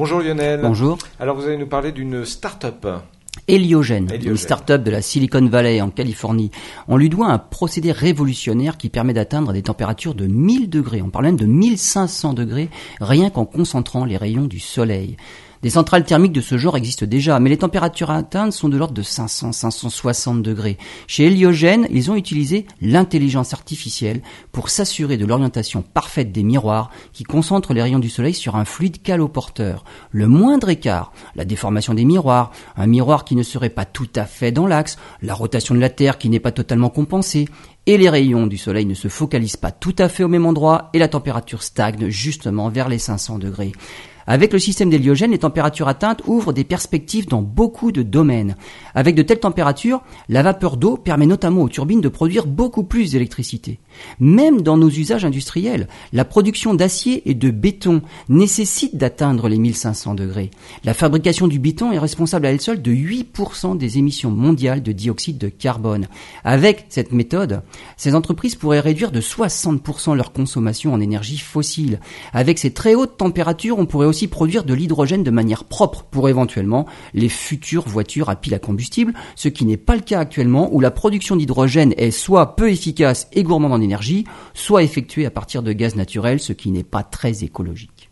Bonjour Lionel. Bonjour. Alors vous allez nous parler d'une start-up. Heliogène. une start-up de la Silicon Valley en Californie. On lui doit un procédé révolutionnaire qui permet d'atteindre des températures de 1000 degrés. On parle même de 1500 degrés rien qu'en concentrant les rayons du soleil. Des centrales thermiques de ce genre existent déjà, mais les températures atteintes sont de l'ordre de 500-560 degrés. Chez Heliogène, ils ont utilisé l'intelligence artificielle pour s'assurer de l'orientation parfaite des miroirs qui concentrent les rayons du soleil sur un fluide caloporteur. Le moindre écart, la déformation des miroirs, un miroir qui ne serait pas tout à fait dans l'axe, la rotation de la Terre qui n'est pas totalement compensée, et les rayons du soleil ne se focalisent pas tout à fait au même endroit et la température stagne justement vers les 500 degrés. Avec le système d'héliogène, les températures atteintes ouvrent des perspectives dans beaucoup de domaines. Avec de telles températures, la vapeur d'eau permet notamment aux turbines de produire beaucoup plus d'électricité. Même dans nos usages industriels, la production d'acier et de béton nécessite d'atteindre les 1500 degrés. La fabrication du béton est responsable à elle seule de 8% des émissions mondiales de dioxyde de carbone. Avec cette méthode, ces entreprises pourraient réduire de 60% leur consommation en énergie fossile. Avec ces très hautes températures, on pourrait aussi produire de l'hydrogène de manière propre pour éventuellement les futures voitures à pile à combustible, ce qui n'est pas le cas actuellement où la production d'hydrogène est soit peu efficace et gourmande en énergie, soit effectuée à partir de gaz naturel, ce qui n'est pas très écologique.